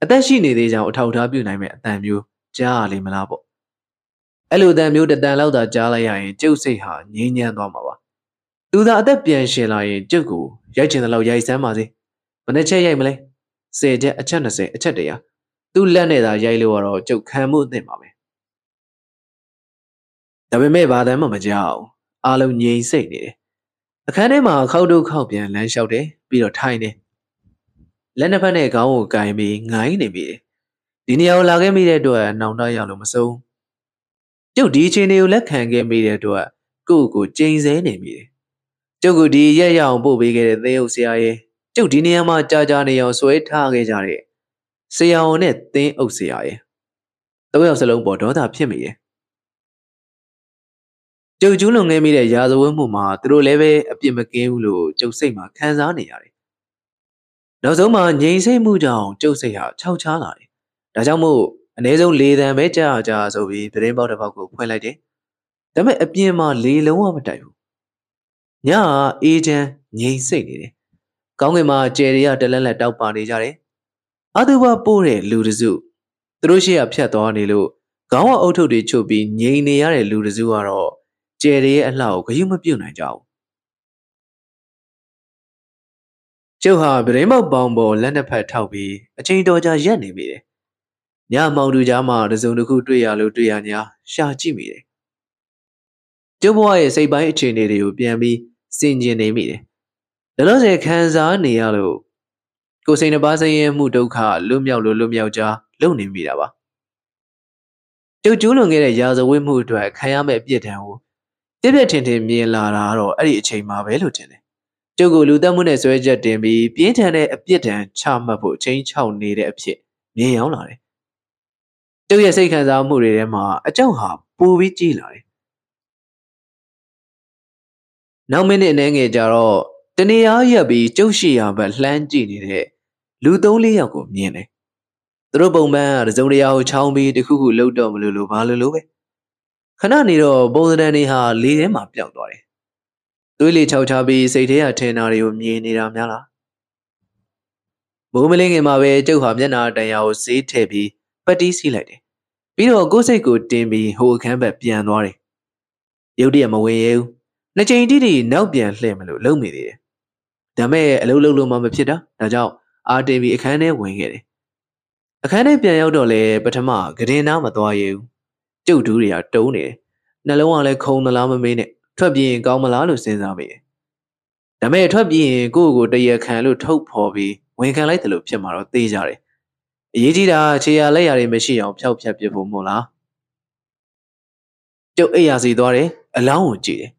အသက်ရှိနေသေးကြောင်အထောက်အထားပြုနိုင်မဲ့အတန်မျိုးကြားရလိမ့်မလားပေါ့အဲ့လိုအတန်မျိုးတတန်လောက်သာကြားလိုက်ရရင်ကျုပ်စိတ်ဟာငြိမ်းချမ်းသွားမှာပါသူသာအသက်ပြန်ရှင်လာရင်ကျုပ်ကိုရိုက်ချင်တဲ့လောက်ရိုက်စမ်းပါစေဘယ်နှချက်ရိုက်မလဲ10ချက်အချက်20အချက်တရာသူ့လက်နဲ့သာရိုက်လို့တော့ကျုပ်ခံမှုအသင့်ပါပဲ ဒါပေမဲ့ဘာတမ်းမှမကြောက်အားလုံးငြိမ်စိတ်နေတယ်အခန်းထဲမှာခောက်တို့ခောက်ပြန်လမ်းလျှောက်တယ်ပြီးတော့ထိုင်တယ်လက်နှစ်ဖက်နဲ့ခေါင်းကိုကင်ပြီးငိုင်းနေပြီဒီနေရာကိုလာခဲ့မိတဲ့အတွက်နှောင်တရလို့မဆုံးကျုပ်ဒီအချိန်တွေကိုလက်ခံခဲ့မိတဲ့အတွက်ကိုယ့်ကိုကြိမ်ဆဲနေမိတယ်ကျုပ်ကဒီရက်ရအောင်ပို့ပေးခဲ့တဲ့သင်းအုပ်ဆရာရဲ့ကျုပ်ဒီနေရာမှာကြာကြာနေအောင်ဆွဲထားခဲ့ကြတဲ့ဆရာဝန်နဲ့သင်းအုပ်ဆရာရဲ့သုံးယောက်စလုံးပေါ်ဒေါသဖြစ်မိရဲ့ ကျုပ်ကျူးလွန်ခဲ့မိတဲ့ရာဇဝတ်မှုမှာသူတို့လည်းပဲအပြစ်မကင်းဘူးလို့ကျုပ်စိတ်မှာခံစားနေရတယ်နောက်ဆုံးမှာငြိမ်စိတ်မှုကြောင့်ကျုပ်စိတ်ဟာခြောက်ခြားလာတယ်ဒါကြောင့်မို့အနည်းဆုံးလေးတန်ပဲကြာကြာဆိုပြီးသတင်းပေါက်တစ်ပေါက်ကိုဖွင့်လိုက်တယ်ဒါပေမဲ့အပြင်မှာလေလုံးဝမတိုက်ဘူးညကအေးချမ်းငြိမ်စိတ်နေတယ်ကောင်းကင်မှာကျယ်ရီရတလက်လက်တောက်ပါနေကြတယ်အတူပါပို့တဲ့လူတစုသူတို့ရှိရဖြတ်သွားနေလို့ခေါင်းဝအုတ်ထုပ်တွေချုပ်ပြီးငြိမ်နေရတဲ့လူတစုကတော့ ကျယ်ရီရဲ့အလှကိုဂရုမပြုတ်နိုင်ကြဘူးကျုပ်ဟာဗရင်မောက်ပေါင်ပေါ်လက်နှစ်ဖက်ထောက်ပြီးအချိန်တော်ကြာရက်နေမိတယ်ညမောင်သူကြားမှာတစုံတစ်ခုတွေ့ရလို့တွေ့ရညာရှာကြည့်မိတယ်ကျုပ်ဘဝရဲ့စိတ်ပိုင်းအခြေအနေတွေကိုပြန်ပြီးစင်ကျင်နေမိတယ်ဒါလို့စေခံစားနေရလို့ကိုယ်စိတ်နှပါဆင်းရဲမှုဒုက္ခလွတ်မြောက်လို့လွတ်မြောက်ကြားလုံနေမိတာပါကျုပ်ကျူးလွန်ခဲ့တဲ့ရာဇဝတ်မှုအတွက်ခံရမယ့်အပြစ်ဒဏ်ကို ပြည့်ပြည့်ထင်ထင်မြင်လာတာတော့အဲ့ဒီအချိန်မှာပဲလို့ထင်တယ်ကျုပ်ကိုလူသက်မှုနဲ့ဆွဲချက်တင်ပြီးပြင်းထန်တဲ့အပြစ်ဒဏ်ချမှတ်ဖို့ချင်းချောက်နေတဲ့အဖြစ်မြင်ရောက်လာတယ်ကျုပ်ရဲ့စိတ်ခံစားမှုတွေထဲမှာအကြောက်ဟာပိုပြီးကြီးလာတယ်နောက်မိနစ်အနည်းငယ်ကြာတော့တနေရာရက်ပြီးကျုပ်ရှိရာဘက်လှမ်းကြည့်နေတဲ့လူသုံးလေးယောက်ကိုမြင်တယ်သူတို့ပုံပန်းကတစုံတရာကိုချောင်းပြီးတခုခုလှုပ်တော့မလို့လို့ဘာလို့လို့ပဲ ခဏနေတော့ပုံစံတွေဟာလေထဲမှာပျောက်သွားတယ်သွေးလေချောက်ချပြီးစိတ်ထဲကထင်တာတွေကိုမြင်နေတာများလားမိုးမလင်းခင်မှာပဲကျုပ်ဟာမျက်နာတန်ရာကိုဈေးထည့်ပြီးပတ်တီးစီးလိုက်တယ်ပြီးတော့ကိုယ်စိတ်ကိုတင်းပြီးဟိုအခန်းဘက်ပြန်သွားတယ်ရုတ်တရက်မဝင်ရဲဘူးနှစ်ချိန်တိတိနောက်ပြန်လှည့်မလို့လုံမိသေးတယ်ဒါမဲ့အလုပ်လုပ်လို့မှမဖြစ်တာဒါကြောင့်အာတင်ပြီးအခန်းထဲဝင်ခဲ့တယ်အခန်းထဲပြန်ရောက်တော့လေပထမဂရင်နာမသွားရဘူး ကျုပ်တူးတွေကတုံးနေတယ်နှလုံးကလည်းခုံသလားမမေးနဲ့ထွက်ပြေးရင်ကောင်းမလားလို့စဉ်းစားမိတယ်ဒါမဲ့ထွက်ပြေးရင်ကိုယ့်ကိုတရခံလို့ထုတ်ဖော်ပြီးဝန်ခံလိုက်တယ်လို့ဖြစ်မှာတော့သိကြတယ်အရေးကြီးတာခြေရလက်ရတွေမရှိအောင်ဖျောက်ဖျက်ပြဖို့မို့လားကျုပ်အိယာစီသွားတယ်အလောင်းကိုကြည့်တယ်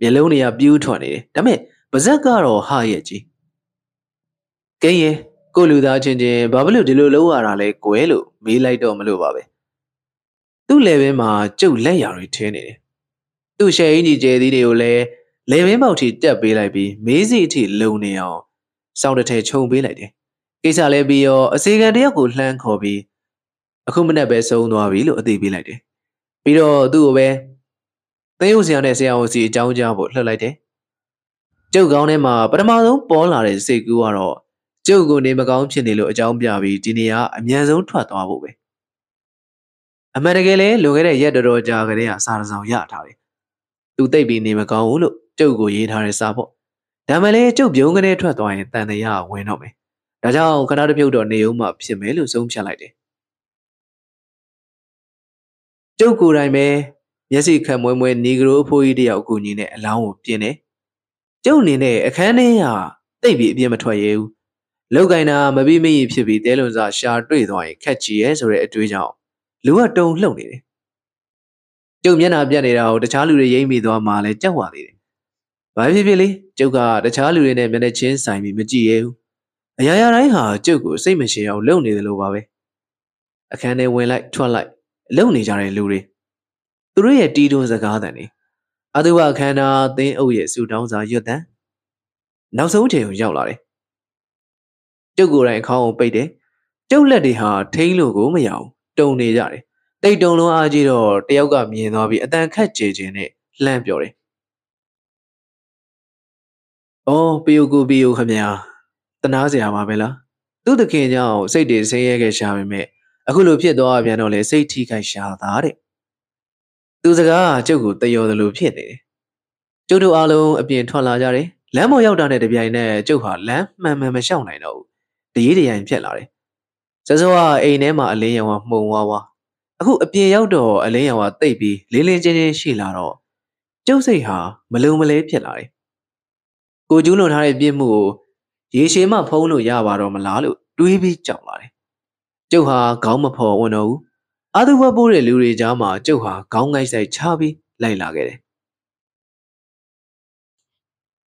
မျက်လုံးတွေကပြူးထွက်နေတယ်ဒါပေမဲ့ပါဇက်ကတော့ဟာရဲ့ကြီးကဲရင်ကိုလူသားချင်းချင်းဘာဖြစ်လို့ဒီလိုလုပ်ရတာလဲကွယ်လို့မေးလိုက်တော့မလို့ပါပဲ သူ့လေဘင်းမှာကျုပ်လက်ရာတွေထင်းနေတယ်သူ့ရှယ်အင်ကြီးကျဲသီးတွေကိုလည်းလေဘင်းပေါက်ထိတက်ပေးလိုက်ပြီးမေးစီအထိလုံနေအောင်စောင်းတစ်ထည်ခြုံပေးလိုက်တယ်ကိစ္စလည်းပြီးရောအစီကံတယောက်ကိုလှမ်းခေါ်ပြီးအခုမနေ့ပဲဆုံးသွားပြီလို့အသိပေးလိုက်တယ်ပြီးတော့သူ့ကိုပဲသင်းရုပ်ဆရာနဲ့ဆရာဝန်စီအကြောင်းကြားဖို့လှုပ်လိုက်တယ်ကျုပ်ကောင်းထဲမှာပထမဆုံးပေါ်လာတဲ့စိတ်ကူးကတော့ကျုပ်ကိုနေမကောင်းဖြစ်နေလို့အကြောင်းပြပြီးဒီနေရာအမြန်ဆုံးထွက်သွားဖို့ပဲ အမှန်တကယ်လဲလွန်ခဲ့တဲ့ရက်တော်တော်ကြာကလေးကစာရဆောင်ရထားတယ်သူသိပ်ပြီးနေမကောင်းဘူးလို့ကျုပ်ကိုရေးထားတဲ့စာပေါ့ဒါမှလည်းကျုပ်ပြုံးကနေထွက်သွားရင်တန်တရားဝင်တော့မယ်ဒါကြောင့်ခဏတစ်ပြုတ်တော့နေဦးမှဖြစ်မယ်လို့ဆုံးဖြတ်လိုက်တယ်ကျုပ်ကိုယ်တိုင်ပဲမျက်စိခက်မွဲမွဲနီဂရိုအဖိုးကြီးတယောက်အကူညီနဲ့အလောင်းကိုပြင်းတယ်ကျုပ်အနေနဲ့အခန်းထဲကတိတ်ပြီးအပြင်းမထွက်ရဘူးလောက်ကင်တာမပြီးမရဖြစ်ပြီးတဲလွန်စာရှာတွေ့သွားရင်ခက်ချီရဲဆိုတဲ့အတွေးကြောင့် လူကတုံလှုပ်နေတယ်ကျုပ်မျက်နှာပြတ်နေတာကိုတခြားလူတွေရိမ့်မိသွားမှလည်းကြောက်ပါသေးတယ်ဘာဖြစ်ဖြစ်လေကျုပ်ကတခြားလူတွေနဲ့မျက်နှာချင်းဆိုင်ပြီးမကြည့်ရဘူးအရာရာတိုင်းဟာကျုပ်ကိုစိတ်မရှည်အောင်လုပ်နေတယ်လို့ပါပဲအခန်းထဲဝင်လိုက်ထွက်လိုက်လုံနေကြတဲ့လူတွေသူတို့ရဲ့တီးတွန်းစကားသံတွေအတုဝအခမ်းအနားသင်းအုပ်ရဲ့စူတောင်းစာရွတ်တံနောက်ဆုံးချိန်ကိုရောက်လာတယ်ကျုပ်ကိုယ်တိုင်ခေါင်းကိုပိတ်တယ်ကျုပ်လက်တွေဟာထိန်းလို့ကိုမရအောင် တုံနေကြတယ်တိတ်တုံလုံးအားကြီးတော့တယောက်ကမြင်သွားပြီးအတန်ခတ်ကြဲခြင်းနဲ့လှမ်းပြောတယ်အော်ပီယိုကိုပီယိုခမညာတနာစရာပါပဲလားသူ့တခင်ကြောင့်စိတ်တွေဆင်းရဲခဲ့ရှာပေမဲ့အခုလိုဖြစ်သွားပြန်တော့လေစိတ်ထိခိုက်ရှာတာတဲ့သူစကားကကျုပ်ကိုတယောသလိုဖြစ်နေတယ်ကျုပ်တို့အားလုံးအပြင်ထွက်လာကြတယ်လမ်းပေါ်ရောက်တာနဲ့တပြိုင်နက်ကျုပ်ဟာလမ်းမှန်မှန်မလျှောက်နိုင်တော့ဘူးတရေတရိုင်ဖြစ်လာတယ် စစောကအိမ်ထဲမှာအလင်းရောင်ကမှုံဝါးဝါအခုအပြင်ရောက်တော့အလင်းရောင်ကတိတ်ပြီးလင်းလင်းချင်းချင်းရှိလာတော့ကျုပ်စိတ်ဟာမလုံမလဲဖြစ်လာတယ်ကိုကျူးလွန်ထားတဲ့ပြစ်မှုကိုရေရှည်မှဖုံးလို့ရပါတော့မလားလို့တွေးပြီးကြောက်လာတယ်ကျုပ်ဟာခေါင်းမဖော်ဝင်တော့ဘူးအာသူဘပိုးတဲ့လူတွေကြားမှာကျုပ်ဟာခေါင်းငိုက်ဆိုင်ချပြီးလိုက်လာခဲ့တယ်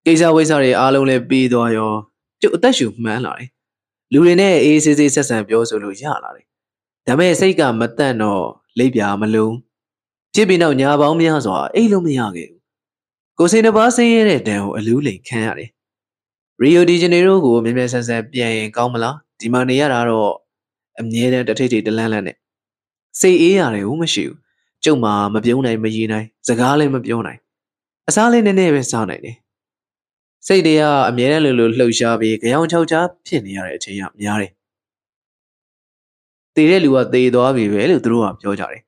ကိစ္စဝိစ္စတွေအားလုံးလည်းပြီးသွားရောကျုပ်အသက်ရှူမှန်းလာတယ် လူတွေနဲ့အေးဆေးဆေးဆက်ဆံပြောဆိုလို့ရလာတယ်ဒါပေမဲ့စိတ်ကမတန့်တော့လိပ်ပြာမလုံးဖြစ်ပြီးနောက်ညာပေါင်းများစွာအိတ်လို့မရခဲ့ဘူးကိုစိန်တစ်ပါးဆင်းရဲတဲ့တန်ကိုအလူးလိန်ခံရတယ်ရီယိုဒီဂျနေရိုကိုမြဲမြဲဆန်းဆန်းပြန်ရင်ကောင်းမလားဒီမှာနေရတာတော့အမြဲတမ်းတထိတ်ထိတ်တလန်းလန်းနဲ့စိတ်အေးရတယ်ဘူးမရှိဘူးကျုပ်မှာမပြုံးနိုင်မရည်နိုင်စကားလည်းမပြောနိုင်အစားလေးနည်းနည်းပဲစားနိုင်တယ် စိတ်တွေကအမြဲတမ်းလိုလိုလှုပ်ရှားပြီးကြောင်ချောက်ချားဖြစ်နေရတဲ့အချိန်ကများတယ်တည်တဲ့လူကတည်သွားပြီပဲလို့သူတို့ကပြောကြတယ်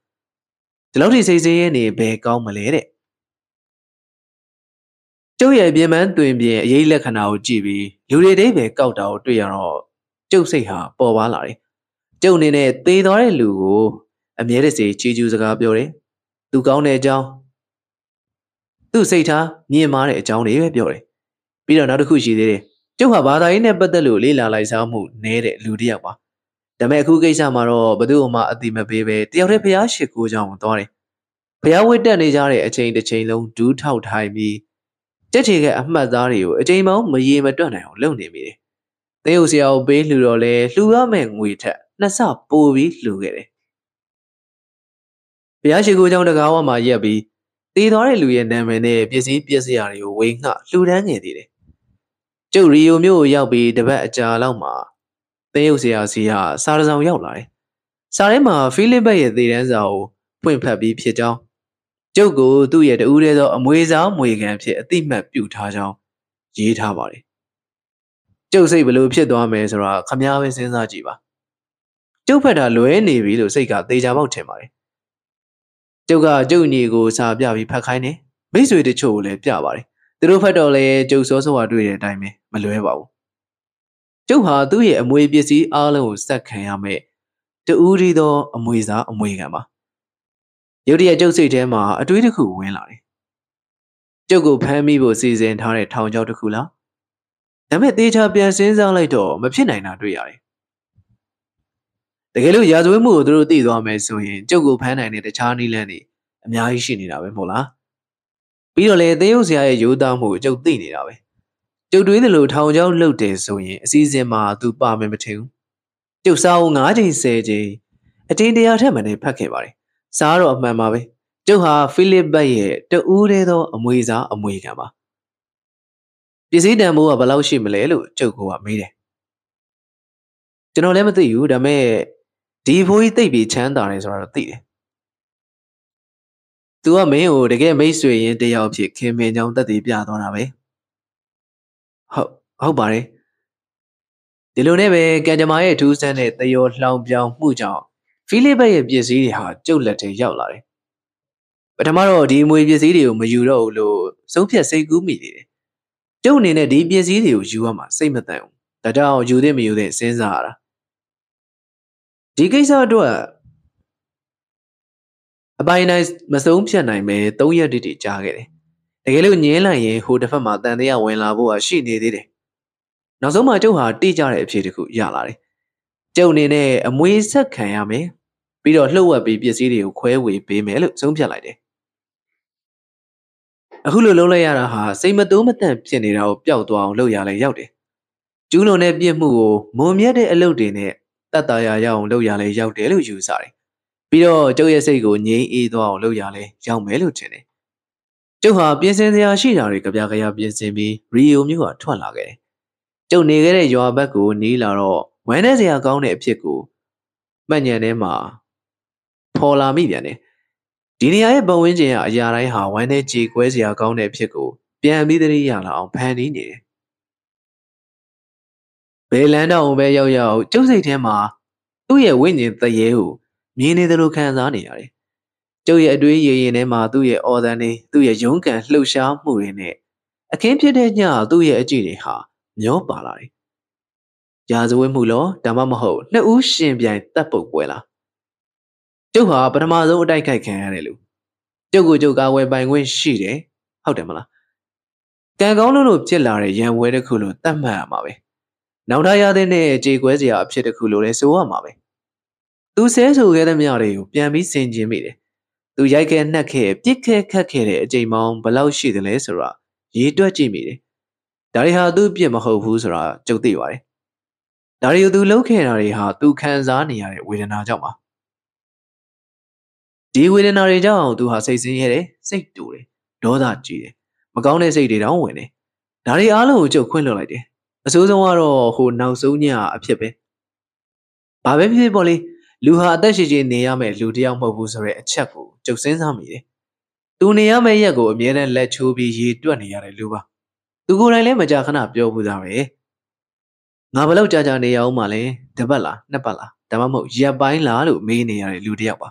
ဒီလောက်ထိစိတ်ဆင်းရဲနေဘယ်ကောင်းမလဲတဲ့ကျုပ်ရဲ့ပြင်ပန်းတွင်ပြင်အရေးလက္ခဏာကိုကြည့်ပြီးလူတွေတိပဲကောက်တာကိုတွေ့ရတော့ကျုပ်စိတ်ဟာပေါ်ပါလာတယ်ကျုပ်အနေနဲ့သေသွားတဲ့လူကိုအမြဲတစေချီးကျူးစကားပြောတယ်။သူကောင်းတဲ့အကြောင်းသူ့စိတ်ထားမြင်မာတဲ့အကြောင်းတွေပဲပြောတယ်။ ပြီးတော့နောက်တစ်ခုရှိသေးတယ်။ကျုပ်ဟာဘာသာရေးနဲ့ပတ်သက်လို့လေ့လာလိုက်စားမှုနည်းတဲ့လူတစ်ယောက်ပါ။ဒါပေမဲ့အခုကိစ္စမှာတော့ဘယ်သူမှအတိမပေးပဲတယောက်တည်းဖျားရှိခိုးကြောင်းသွားတယ်။ဖျားဝတ်တက်နေကြတဲ့အချိန်တစ်ချိန်လုံးဒူးထောက်ထိုင်ပြီးကြက်ချေကအမှတ်သားတွေကိုအချိန်ပေါင်းမရေမတွက်နိုင်အောင်လုပ်နေမိတယ်။သေယုတ်ဆရာကိုပေးလှူတော့လဲလှူရမယ့်ငွေထက်နှစ်ဆပိုပြီးလှူခဲ့တယ်ဘုရားရှိခိုးကျောင်းတကားဝမှာရက်ပြီးတည်သွားတဲ့လူရဲ့နာမည်နဲ့ပစ္စည်းပစ္စည်းရာတွေကိုဝေငှလှူဒန်းနေသေးတယ်။ ကျုပ်ရီယိုမြို့ကိုရောက်ပြီးတပတ်အကြာလောက်မှာသင်းရုပ်ဆရာစီကစာရဆောင်ရောက်လာတယ်။စာထဲမှာဖိလစ်ဘတ်ရဲ့သေတန်းစာကိုဖွင့်ဖတ်ပြီးဖြစ်ကြောင်းကျုပ်ကိုသူ့ရဲ့တူးတဲ့သောအမွေစားမွေခံဖြစ်အတိမတ်ပြုထားကြောင်းရေးထားပါတယ်။ကျုပ်စိတ်ဘလို့ဖြစ်သွားမယ်ဆိုတာခမားပဲစဉ်းစားကြည့်ပါ။ကျုပ်ဖက်တာလွဲနေပြီလို့စိတ်ကသေချာပေါက်ထင်ပါတယ်ကျုပ်ကကျုပ်ညီကိုစာပြပြီးဖတ်ခိုင်းတယ်မိတ်ဆွေတချို့ကိုလည်းပြပါတယ် သူတို့ဖတ်တော့လဲကျုပ်စောစောကတွေ့တဲ့အတိုင်းပဲမလွဲပါဘူးကျုပ်ဟာသူ့ရဲ့အမွေပစ္စည်းအားလုံးကိုစက်ခံရမယ်တူးရီသောအမွေစားအမွေခံပါရုတ်တရက်ကျုပ်စိတ်ထဲမှာအတွေးတစ်ခုဝင်လာတယ်ကျုပ်ကိုဖမ်းမိဖို့စီစဉ်ထားတဲ့ထောင်ချောက်တစ်ခုလားဒါပေမဲ့တေချာပြန်စဉ်းစားလိုက်တော့မဖြစ်နိုင်တာတွေ့ရတယ်တကယ်လို့ရာဇဝတ်မှုကိုသူတို့သိသွားမယ်ဆိုရင်ကျုပ်ကိုဖမ်းနိုင်တဲ့တခြားနည်းလမ်းတွေအများကြီးရှိနေတာပဲမဟုတ်လား ပပြီးတော့လေသေယုတ်ဆရာရဲ့ရိုးသားမှုကျုပ်သိနေတာပဲကျုပ်တွေးသလိုထောင်ချောင်းလှုပ်တယ်ဆိုရင်အစည်းအဝေးမှာသူပါမယ်မထင်ဘူးကျုပ်စာအုပ်၅ချိန်၁၀ချိန်အတင်းတရားထက်မနေဖတ်ခဲ့ပါတယ်စားတော့အမှန်ပါပဲကျုပ်ဟာဖိလစ်ဘတ်ရဲ့တူးသေးသောအမွေစားအမွေခံပါပစ္စည်းတန်ဖိုးကဘယ်လောက်ရှိမလဲလို့ကျုပ်ကမေးတယ်ကျွန်တော်လည်းမသိဘူးဒါပေမဲ့ဒီဖိုးကြီးတိတ်ပြီးချမ်းသာတယ်ဆိုတာတော့သိတယ်။ "तू ကမင်းကိုတကယ်မိတ်ဆွေရင်းတယောက်ဖြစ်ခင်မင်ကြောင်တက်တည်ပြသွားတာပဲ။ဟုတ်ဟုတ်ပါတယ်။ဒီလိုနဲ့ပဲကံကြမ္မာရဲ့ထူးဆန်းတဲ့သရောလှောင်ပြောင်မှုကြောင့်ဖိလိပရဲ့ပစ္စည်းတွေဟာကျုပ်လက်ထဲရောက်လာတယ်။ပထမတော့ဒီအမွေပစ္စည်းတွေကိုမယူတော့ဘူးလို့ဆုံးဖြတ်စိတ်ကူးမိနေတယ်။ကျုပ်အနေနဲ့ဒီပစ္စည်းတွေကိုယူရမှာစိတ်မတန်ဘူး။ဒါကြောင့်ယူသင့်မယူသင့်စဉ်းစားရတာဒီကိစ္စအတွက် အပိုင်းတိုင်းမဆုံးဖြတ်နိုင်ပဲ၃ရက်တိတိကြာခဲ့တယ်။တကယ်လို့ညင်းလိုက်ရင်ဟိုတစ်ဖက်မှာတန်တရားဝင်လာဖို့ရှိနေသေးတယ်။နောက်ဆုံးမှကျုပ်ဟာတိကျတဲ့အဖြေတစ်ခုရလာတယ်။ကျုပ်အနေနဲ့အမွေဆက်ခံရမယ်။ပြီးတော့လှုပ်ဝက်ပြီးပစ္စည်းတွေကိုခွဲဝေပေးမယ်လို့ဆုံးဖြတ်လိုက်တယ်။အခုလိုလုံးလိုက်ရတာဟာစိတ်မတိုးမတန့်ဖြစ်နေတာကိုပျောက်သွားအောင်လုပ်ရလဲရောက်တယ်။ကျူးလွန်တဲ့ပြစ်မှုကိုမုံမြတ်တဲ့အလုပ်တွေနဲ့တတ်တာရရအောင်လုပ်ရလဲရောက်တယ်လို့ယူဆတယ်။ ပြီးတော့ကျုပ်ရဲ့စိတ်ကိုငြိမ်းအေးသွားအောင်လုပ်ရလဲရောက်မယ်လို့ထင်တယ်။ကျုပ်ဟာပြင်ဆင်စရာရှိတာတွေကြပြကြရပြင်ဆင်ပြီးရီယိုမြို့ကထွက်လာခဲ့တယ်။ကျုပ်နေခဲ့တဲ့ရွာဘက်ကိုနီးလာတော့ဝမ်းထဲစရာကောင်းတဲ့အဖြစ်ကိုမှတ်ညံထဲမှာပေါ်လာမိပြန်တယ်။ဒီနေရာရဲ့ပတ်ဝန်းကျင်ကအရာတိုင်းဟာဝမ်းထဲကြေကွဲစရာကောင်းတဲ့အဖြစ်ကိုပြန်ပြီးသတိရလာအောင်ဖန်တီးနေတယ်ဘယ်လန်းတောင်ပဲရောက်ရောက်ကျုပ်စိတ်ထဲမှာသူ့ရဲ့ဝိညာဉ်တရေကို မြင်နေသလိုခံစားနေရတယ်။ကျုပ်ရဲ့အတွေးရည်ရင်ထဲမှာသူ့ရဲ့အော်ဒန်တွေသူ့ရဲ့ရုန်းကန်လှုပ်ရှားမှုတွေနဲ့အခင်းဖြစ်တဲ့ညသူ့ရဲ့အကြည့်တွေဟာမျောပါလာတယ်။ရာဇဝတ်မှုလောဒါမှမဟုတ်နှစ်ဦးရှင်ပြိုင်တပ်ပုတ်ပွဲလား။ကျုပ်ဟာပထမဆုံးအတိုက်ခိုက်ခံရတယ်လို့ကျုပ်ကိုကျုပ်ကာဝယ်ပိုင်ခွင့်ရှိတယ်ဟုတ်တယ်မလား။ကံကောင်းလို့လို့ဖြစ်လာတဲ့ရန်ဝဲတစ်ခုလို့သတ်မှတ်ရမှာပဲ။နောက်ထားရတဲ့နဲ့ကြေကွဲစရာအဖြစ်တစ်ခုလိုလဲဆိုရမှာပဲ သူဆဲဆိုခဲ့တဲ့မြတွေကိုပြန်ပြီးဆင်ခြင်မိတယ်သူရိုက်ခဲနှက်ခဲပြစ်ခဲခတ်ခဲတဲ့အချိန်မောင်းဘလောက်ရှိတယ်လဲဆိုတာရေးတွက်ကြည့်မိတယ်ဒါတွေဟာသူ့ပြစ်မဟုတ်ဘူးဆိုတာကြုံသိပါတယ်ဒါတွေကိုသူလုပ်ခဲ့တာတွေဟာသူခံစားနေရတဲ့ဝေဒနာကြောင့်ပါဒီဝေဒနာတွေကြောင့်သူဟာစိတ်ဆင်းရဲတယ်စိတ်တူတယ်ဒေါသကြီးတယ်မကောင်းတဲ့စိတ်တွေတောင်ဝင်တယ်ဒါတွေအားလုံးကိုကြုတ်ခွင့်လွှတ်လိုက်တယ်အဆိုးဆုံးကတော့ဟိုနောက်ဆုံးညအဖြစ်ပဲဘာပဲဖြစ်ဖြစ်ပေါ့လေ လူဟာအသက်ရှင်ရှင်နေရမယ့်လူတစ်ယောက်မဟုတ်ဘူးဆိုတဲ့အချက်ကိုကြုံစင်းစားမိတယ်သူနေရမယ့်ရက်ကိုအမြဲတမ်းလက်ချိုးပြီးရေတွက်နေရတဲ့လူပါသူကိုယ်တိုင်လည်းမကြာခဏပြောဘူးသားပဲငါဘလို့ကြာကြာနေရအောင်မလဲတပတ်လားနှစ်ပတ်လားဒါမှမဟုတ်ရက်ပိုင်းလားလို့မေးနေရတဲ့လူတစ်ယောက်ပါ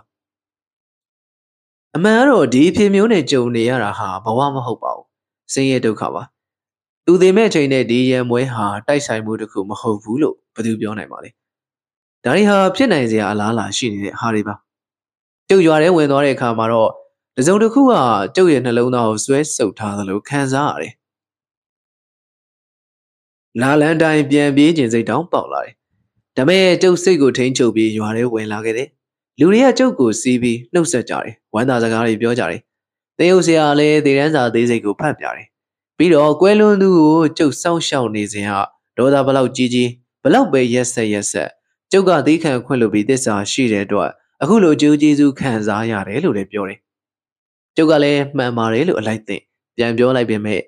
အမှန်ကတော့ဒီအဖြစ်မျိုးနဲ့ကြုံနေရတာဟာဘဝမဟုတ်ပါဘူးဆင်းရဲဒုက္ခပါသူသေးမဲ့ချိန်နဲ့ဒီရံပွဲဟာတိုက်ဆိုင်မှုတစ်ခုမဟုတ်ဘူးလို့ဘယ်သူပြောနိုင်ပါလဲ ဒါတွေဟာဖြစ်နိုင်စရာအလားအလာရှိနေတဲ့ဟာတွေပါကျုပ်ရွာထဲဝင်သွားတဲ့အခါမှာတော့တစုံတစ်ခုကကျုပ်ရဲ့နှလုံးသားကိုဆွဲဆုပ်ထားသလိုခံစားရတယ်လာလန်တိုင်းပြန်ပြေးခြင်းစိတ်တောင်ပေါက်လာတယ်ဒါပေမဲ့ကျုပ်စိတ်ကိုထိန်းချုပ်ပြီးရွာထဲဝင်လာခဲ့တယ်လူတွေကကျုပ်ကိုစီးပြီးနှုတ်ဆက်ကြတယ်ဝမ်းသာစကားတွေပြောကြတယ်တေယုတ်ဆရာလည်းဒေရန်စာသေးစိတ်ကိုဖတ်ပြတယ်ပြီးတော့ကွဲလွန်သူကိုကျုပ်စောင့်ရှောက်နေစဉ်ဟာဒေါသဘလောက်ကြီးကြီးဘလောက်ပဲရက်ဆက်ရက်ဆက် ကျုပ်ကသီးခံခွင့်လို့ပြီးတစ္ဆာရှိတဲ့အတွက်အခုလိုကြိုးကျေးဇူးခံစားရတယ်လို့လည်းပြောတယ်ကျုပ်ကလည်းမှန်ပါတယ်လို့အလိုက်သိပြန်ပြောလိုက်ပြင်မဲ့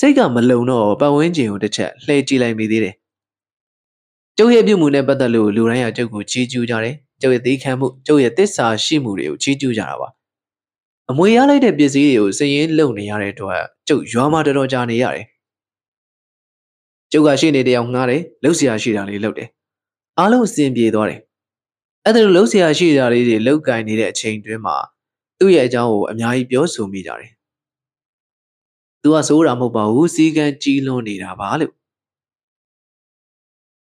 စိတ်ကမလုံတော့ပတ်ဝန်းကျင်ကိုတစ်ချက်လှည့်ကြည့်လိုက်မိသေးတယ်ကျုပ်ရဲ့ပြုမှုနဲ့ပတ်သက်လို့လူတိုင်းကကျုပ်ကိုချီးကျူးကြတယ်ကျုပ်ရဲ့သီးခံမှုကျုပ်ရဲ့တစ္ဆာရှိမှုတွေကိုချီးကျူးကြတာပါအမွေရလိုက်တဲ့ပစ္စည်းတွေကိုစည်ရင်းလုံနေရတဲ့အတွက်ကျုပ်ရွာမှာတော်တော်ကြာနေရတယ်ကျုပ်ကရှိနေတရားငှားတယ်လှုပ်ရှားရှိတာလေးလှုပ်တယ် အားလုံးအဆင်ပြေသွားတယ်အဲ့ဒါလိုလှုပ်ရှားရှိတာလေးတွေလှုပ်ကင်နေတဲ့အချိန်တွင်းမှာသူ့ရဲ့အကြောင်းကိုအများကြီးပြောဆိုမိကြတယ်သူကစိုးတာမဟုတ်ပါဘူးစီကံကြီးလွန်နေတာပါလို့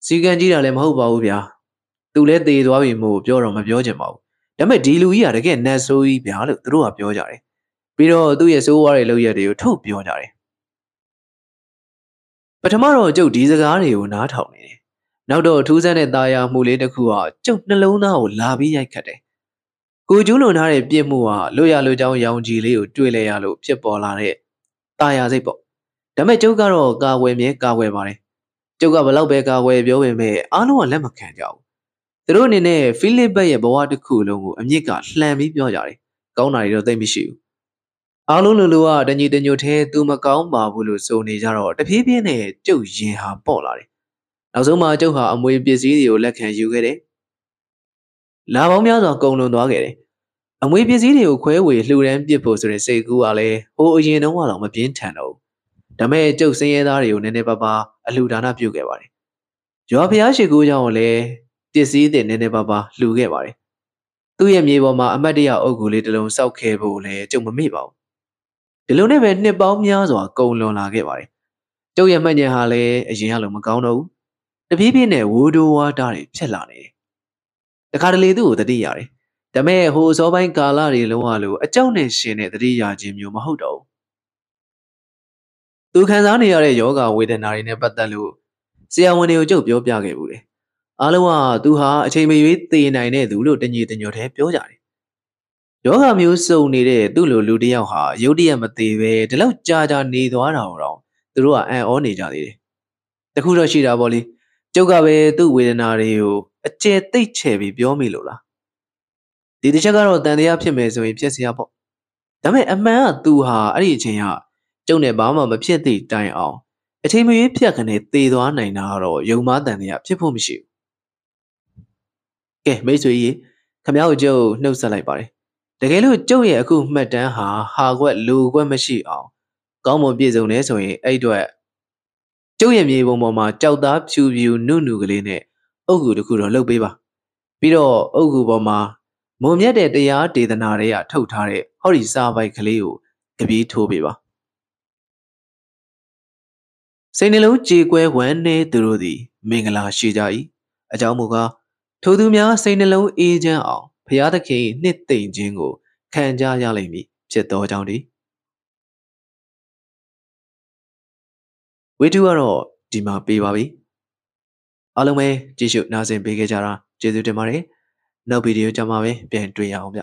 စီကံကြီးတာလည်းမဟုတ်ပါဘူးဗျာသူလည်းသေသွားပြီမို့ပြောတော့မပြောချင်ပါဘူးဒါပေမဲ့ဒီလူကြီးကတကယ်နတ်ဆိုးကြီးဗျာလို့သူတို့ကပြောကြတယ်ပြီးတော့သူ့ရဲ့စိုးဝါးတဲ့လုပ်ရက်တွေကိုထုတ်ပြောကြတယ်ပထမတော့ကျုပ်ဒီစကားတွေကိုနားထောင်နေတယ် နောက်တော့ထူးဆန်းတဲ့ตาရမှုလေးတစ်ခုကကျုပ်နှလုံးသားကိုလာပြီးရိုက်ခတ်တယ်ကိုကျူးလွန်ထားတဲ့ပြစ်မှုဟာလွတ်ရလွတ်ကြောင်းရောင်ကြီးလေးကိုတွေ့လဲရလို့ဖြစ်ပေါ်လာတဲ့တာယာစိတ်ပေါ့ဒါပေမဲ့ကျုပ်ကတော့ကာဝယ်မြဲကာဝယ်ပါတယ်ကျုပ်ကဘလောက်ပဲကာဝယ်ပြောပေမဲ့အားလုံးကလက်မခံကြဘူးသူတို့အနေနဲ့ဖိလစ်ဘတ်ရဲ့ဘဝတစ်ခုလုံးကိုအမြင့်ကလှန်ပြီးပြောကြတယ်ကောင်းတာတွေတော့သိမရှိဘူးအားလုံးလူလူကတညီတညွတ်သေးသူမကောင်းပါဘူးလို့ဆိုနေကြတော့တဖြည်းဖြည်းနဲ့ကျုပ်ရင်ဟာပေါ့လာတယ် နောက်ဆုံးမှကျုပ်ဟာအမွေပစ္စည်းတွေကိုလက်ခံယူခဲ့တယ်လာပေါင်းများစွာကုန်လွန်သွားခဲ့တယ်အမွေပစ္စည်းတွေကိုခွဲဝေလှူဒန်းပစ်ဖို့ဆိုတဲ့စိတ်ကူးကလည်းဟိုအရင်တုန်းကတော့မပြင်းထန်တော့ဘူးဒါမဲ့ကျုပ်စင်းရဲသားတွေကိုနည်းနည်းပါးပါးအလှူဒါနပြုခဲ့ပါတယ်ရွာဖျားရှိခိုးကြောင့်လည်းပစ္စည်းတွေနည်းနည်းပါးပါးလှူခဲ့ပါတယ်သူ့ရဲ့မြေပေါ်မှာအမတ်တရအုပ်ကူလေးတစ်လုံးစောက်ခဲ့ဖို့လည်းကျုပ်မမေ့ပါဘူးဒီလိုနဲ့ပဲနှစ်ပေါင်းများစွာကုန်လွန်လာခဲ့ပါတယ်ကျုပ်ရဲ့မှတ်ဉာဏ်ဟာလည်းအရင်ကလိုမကောင်းတော့ဘူး တပြေးပြေးနဲ့ဝိုးတိုးဝါးတားတွေဖြစ်လာနေတယ်တခါတလေသူ့ကိုတတိရတယ်ဒါမဲ့ဟိုစောပိုင်းကာလတွေလုံးဝလို့အကြောက်နဲ့ရှင်တဲ့တတိယခြင်းမျိုးမဟုတ်တော့ဘူးသူခံစားနေရတဲ့ယောဂဝေဒနာတွေနဲ့ပတ်သက်လို့ဆရာဝန်တွေကိုကြုတ်ပြောပြခဲ့ဘူးတယ်အားလုံးကသူဟာအချိန်မရွေးသေနိုင်တဲ့သူလို့တညီတညွတ်တည်းပြောကြတယ်ယောဂမျိုးစုံနေတဲ့သူ့လိုလူတစ်ယောက်ဟာရုတ်တရက်မသေးပဲဒီလောက်ကြာကြာနေသွားတာတော့သူတို့ကအံ့ဩနေကြသေးတယ်တခုတော့ရှိတာပေါ့လေ ကျုပ်ကပဲသူ့ဝေဒနာတွေကိုအကျယ်သိပ်ချဲ့ပြီးပြောမိလို့လားဒီတစ်ချက်ကတော့တန်တရားဖြစ်မယ်ဆိုရင်ဖြစ်စရာပေါ့ဒါပေမဲ့အမှန်ကသူဟာအဲ့ဒီအချိန်ကကျုံနဲ့ဘာမှမဖြစ်သည့်တိုင်အောင်အချိန်မရွေးဖြတ်ခနဲ့သေသွားနိုင်တာတော့ယုံမတန်တရားဖြစ်ဖို့မရှိဘူးကဲမိတ်ဆွေကြီးခမ ्या ကိုကျုပ်နှုတ်ဆက်လိုက်ပါတယ်တကယ်လို့ကျုပ်ရဲ့အခုမှတ်တမ်းဟာဟာခွက်လူခွက်မရှိအောင်ကောင်းမွန်ပြည့်စုံနေဆိုရင်အဲ့အတွက် ကျုပ်ရဲ့မြေပုံပေါ်မှာကြောက်သားဖြူဖြူနုနုကလေးနဲ့အုတ်ဂူတစ်ခုတော့လှုပ်ပေးပါပြီးတော့အုတ်ဂူပေါ်မှာမုံမြတ်တဲ့တရားဒေသနာတွေကထုတ်ထားတဲ့ဟောဒီစာပိုက်ကလေးကိုကြပြေးထိုးပေးပါစိတ်နှလုံးကြေကွဲဝမ်းနေသူတို့သည်မင်္ဂလာရှိကြ၏အကြောင်းမူကားထိုသူများစိတ်နှလုံးအေးချမ်းအောင်ဘုရားသခင်နှစ်သိမ့်ခြင်းကိုခံကြရလိမ့်မည်ဖြစ်သောကြောင့်ဒီ ဝိတုကတော့ဒီမှာပေးပါပြီအားလုံးပဲကြည့်ရှုနားဆင်ပေးခဲ့ကြတာကျေးဇူးတင်ပါတယ်နောက်ဗီဒီယိုကြမှာပဲပြန်တွေ့ရအောင်ဗျ